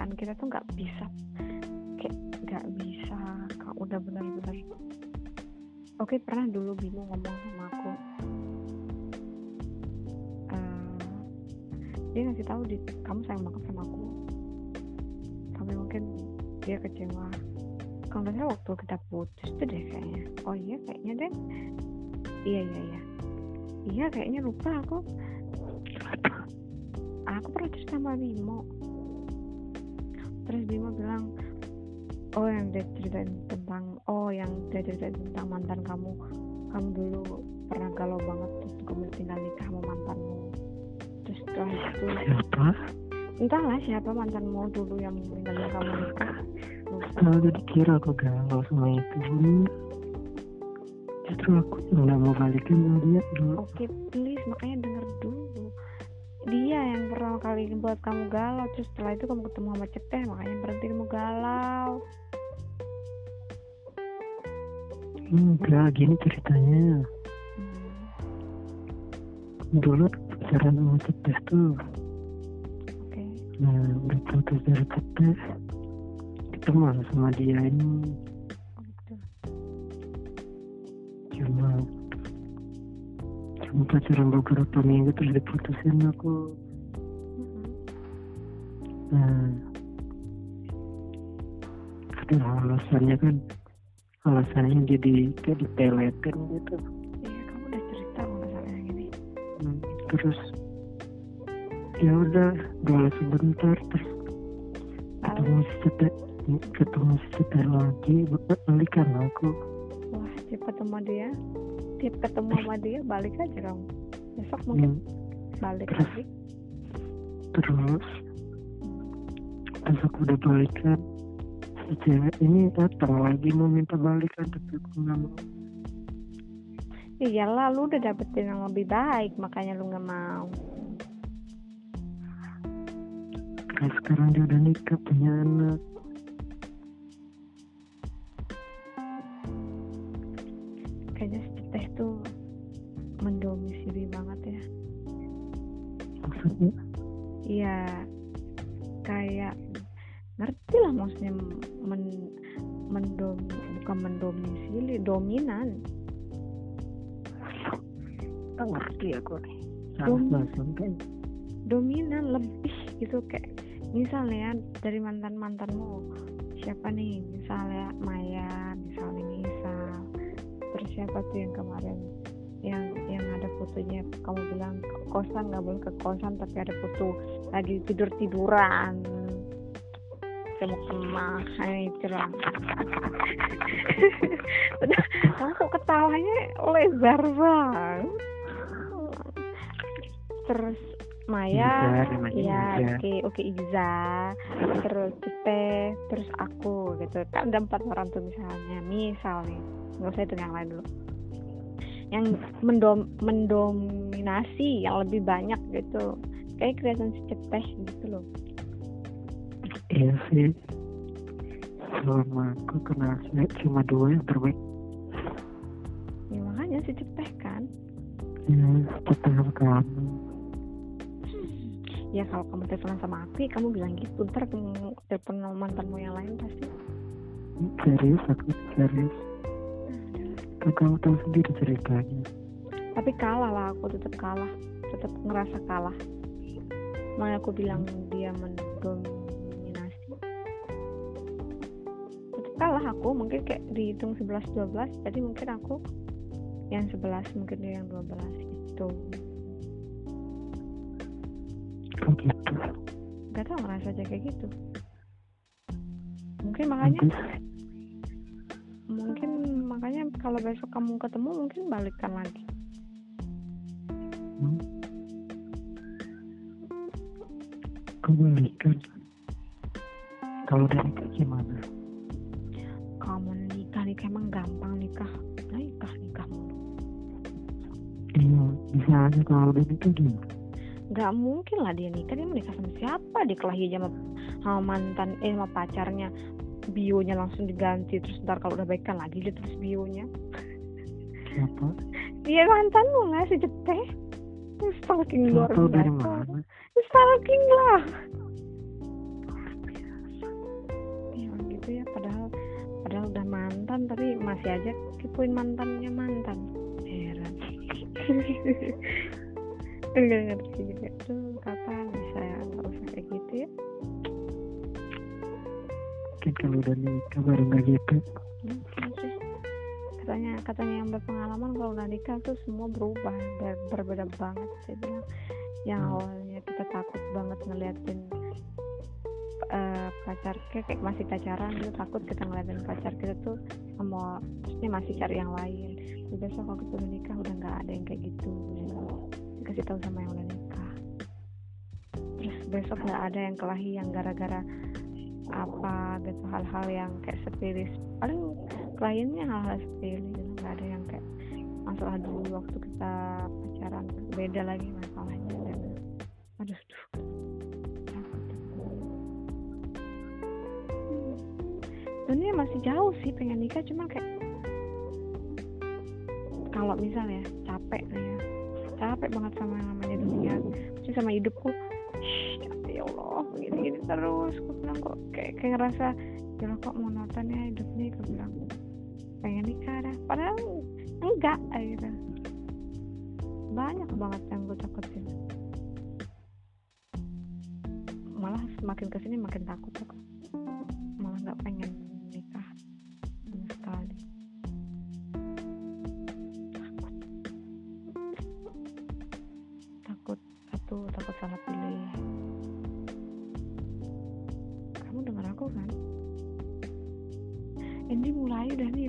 kepercayaan kita tuh nggak bisa. Kayak nggak bisa kak. Udah benar-benar oke pernah dulu bingung ngomong sama aku. Uh, dia ngasih tahu di kamu sayang banget sama aku. Tapi mungkin dia kecewa. Kalau salah waktu kita putus tuh deh kayaknya. Oh iya kayaknya deh. Iya iya iya. Iya kayaknya lupa aku. Aku pernah cerita sama Bimo terus Bimo bilang oh yang dia ceritain tentang oh yang dia ceritain tentang mantan kamu. Kamu dulu pernah galau banget terus kamu tinggal nikah sama mantanmu. Terus setelah itu siapa? entahlah siapa mantanmu dulu yang meninggalin kamu. Nikah kalau jadi kira aku galau sama itu justru aku nggak mau balikin sama dia dulu oke please makanya denger dulu dia yang pertama kali buat kamu galau terus setelah itu kamu ketemu sama ceteh makanya berhenti kamu galau. Enggak gini ceritanya. Hmm. dulu pacaran sama ceteh tuh oke. nah udah putus dari ceteh ketemu sama dia ini cuma pacaran beberapa minggu terus diputusin aku. Mhm. nah ada alasannya kan alasannya jadi kayak dipeletin gitu. Iya kamu udah cerita kalau nggak salah yang ini Hmm, terus ya udah galau sebentar terus ketemu ceteh ketemu ceteh lagi balikan aku. Wah cepat sama dia tiap ketemu sama dia balik aja kamu besok mungkin Hmm, balik Terus? lagi. Terus? Aku udah balikan si cewek ini datang lagi mau minta balikan tapi aku nggak mau. Iyalah lu udah dapetin yang lebih baik makanya lu nggak mau. Kayak sekarang dia udah nikah punya anak. Kayaknya teh tuh mendomisili banget ya. Maksudnya? Iya kayak ngerti lah maksudnya men, mendom bukan mendomisili dominan. Nggak ngerti aku. Nih Dom- dominan lebih gitu kayak misalnya dari mantan mantanmu siapa nih? Misalnya Maya misalnya terus siapa tuh yang kemarin? Yang yang ada fotonya kamu bilang kosan nggak boleh ke kosan tapi ada foto lagi tidur tiduran. Kamu kemah itu lah. Udah langsung ketawanya lebar banget. Terus Maya ya oke oke Iza. Terus Cete terus aku gitu. Kan ada empat orang tuh misalnya. Misal nih nggak usah itu yang lain dulu. Yang mendom mendominasi yang lebih banyak gitu. Kayak kelihatan si Cete gitu loh. Iya sih. Selama aku kenal cewek cuma dua yang terbaik. Ya makanya si Cete kan. Ya setelah kamu ya kalau kamu teleponan sama aku ya kamu bilang gitu. Ntar kamu telepon mantanmu yang lain pasti. Serius aku serius. Kan kamu tahu sendiri ceritanya? Tapi kalah lah aku tetap kalah. Tetap ngerasa kalah. Makanya aku bilang dia mendominasi. Tetap kalah aku mungkin kayak dihitung 11 12 jadi mungkin aku yang 11 mungkin dia yang 12 gitu gitu gak tau ngerasa aja kayak gitu. Mungkin makanya nanti mungkin makanya kalau besok kamu ketemu mungkin balikan lagi. Hmm, kebalikan kalau udah nikah gimana? Kamu nikah nikah emang gampang nikah. Nikah nikah. Mulu iya bisa aja kalau udah nikah gimana nggak mungkin lah dia nikah dia menikah sama siapa? Dia kelahi aja sama, mantan eh sama pacarnya. Bionya langsung diganti terus ntar kalau udah baikkan lagi dia terus bionya. Siapa dia mantan lu nggak sih jete stalking luar biasa. stalking lah. Ya gitu ya. Padahal padahal udah mantan tapi masih aja kipuin mantannya mantan. Heran. enggak ngerti juga. Tuh kapan bisa nggak usah kayak gitu ya? Mungkin kalau udah nikah baru nggak gitu. Sih. katanya katanya yang berpengalaman kalau udah nikah tuh semua berubah. Ber- berbeda banget saya bilang. Yang Hmm. awalnya kita takut banget ngeliatin eh, pacar kayak, kayak masih pacaran gitu. Takut kita ngeliatin pacar kita tuh mau maksudnya masih cari yang lain. Besok kalau kita nikah udah nggak ada yang kayak gitu dikasih tahu sama yang udah nikah terus besok nggak ada yang kelahi yang gara-gara apa gitu hal-hal yang kayak sepele paling kliennya hal-hal sepele gitu nggak ada yang kayak masalah dulu waktu kita pacaran beda lagi masalahnya dan aduh. Hmm. sebenarnya masih jauh sih pengen nikah cuma kayak kalau misalnya capek ya capek banget sama yang namanya dunia. Maksudnya sama hidupku ya Allah begini-gini terus. Aku bilang kok kayak, kayak ngerasa ya Allah, kok monoton ya hidup nih aku bilang pengen nikah dah. Padahal enggak gitu banyak banget yang gue takutin. Malah semakin ke sini makin takut aku. Malah nggak pengen satu takut salah pilih. Kamu dengar aku kan? Ini mulai udah nih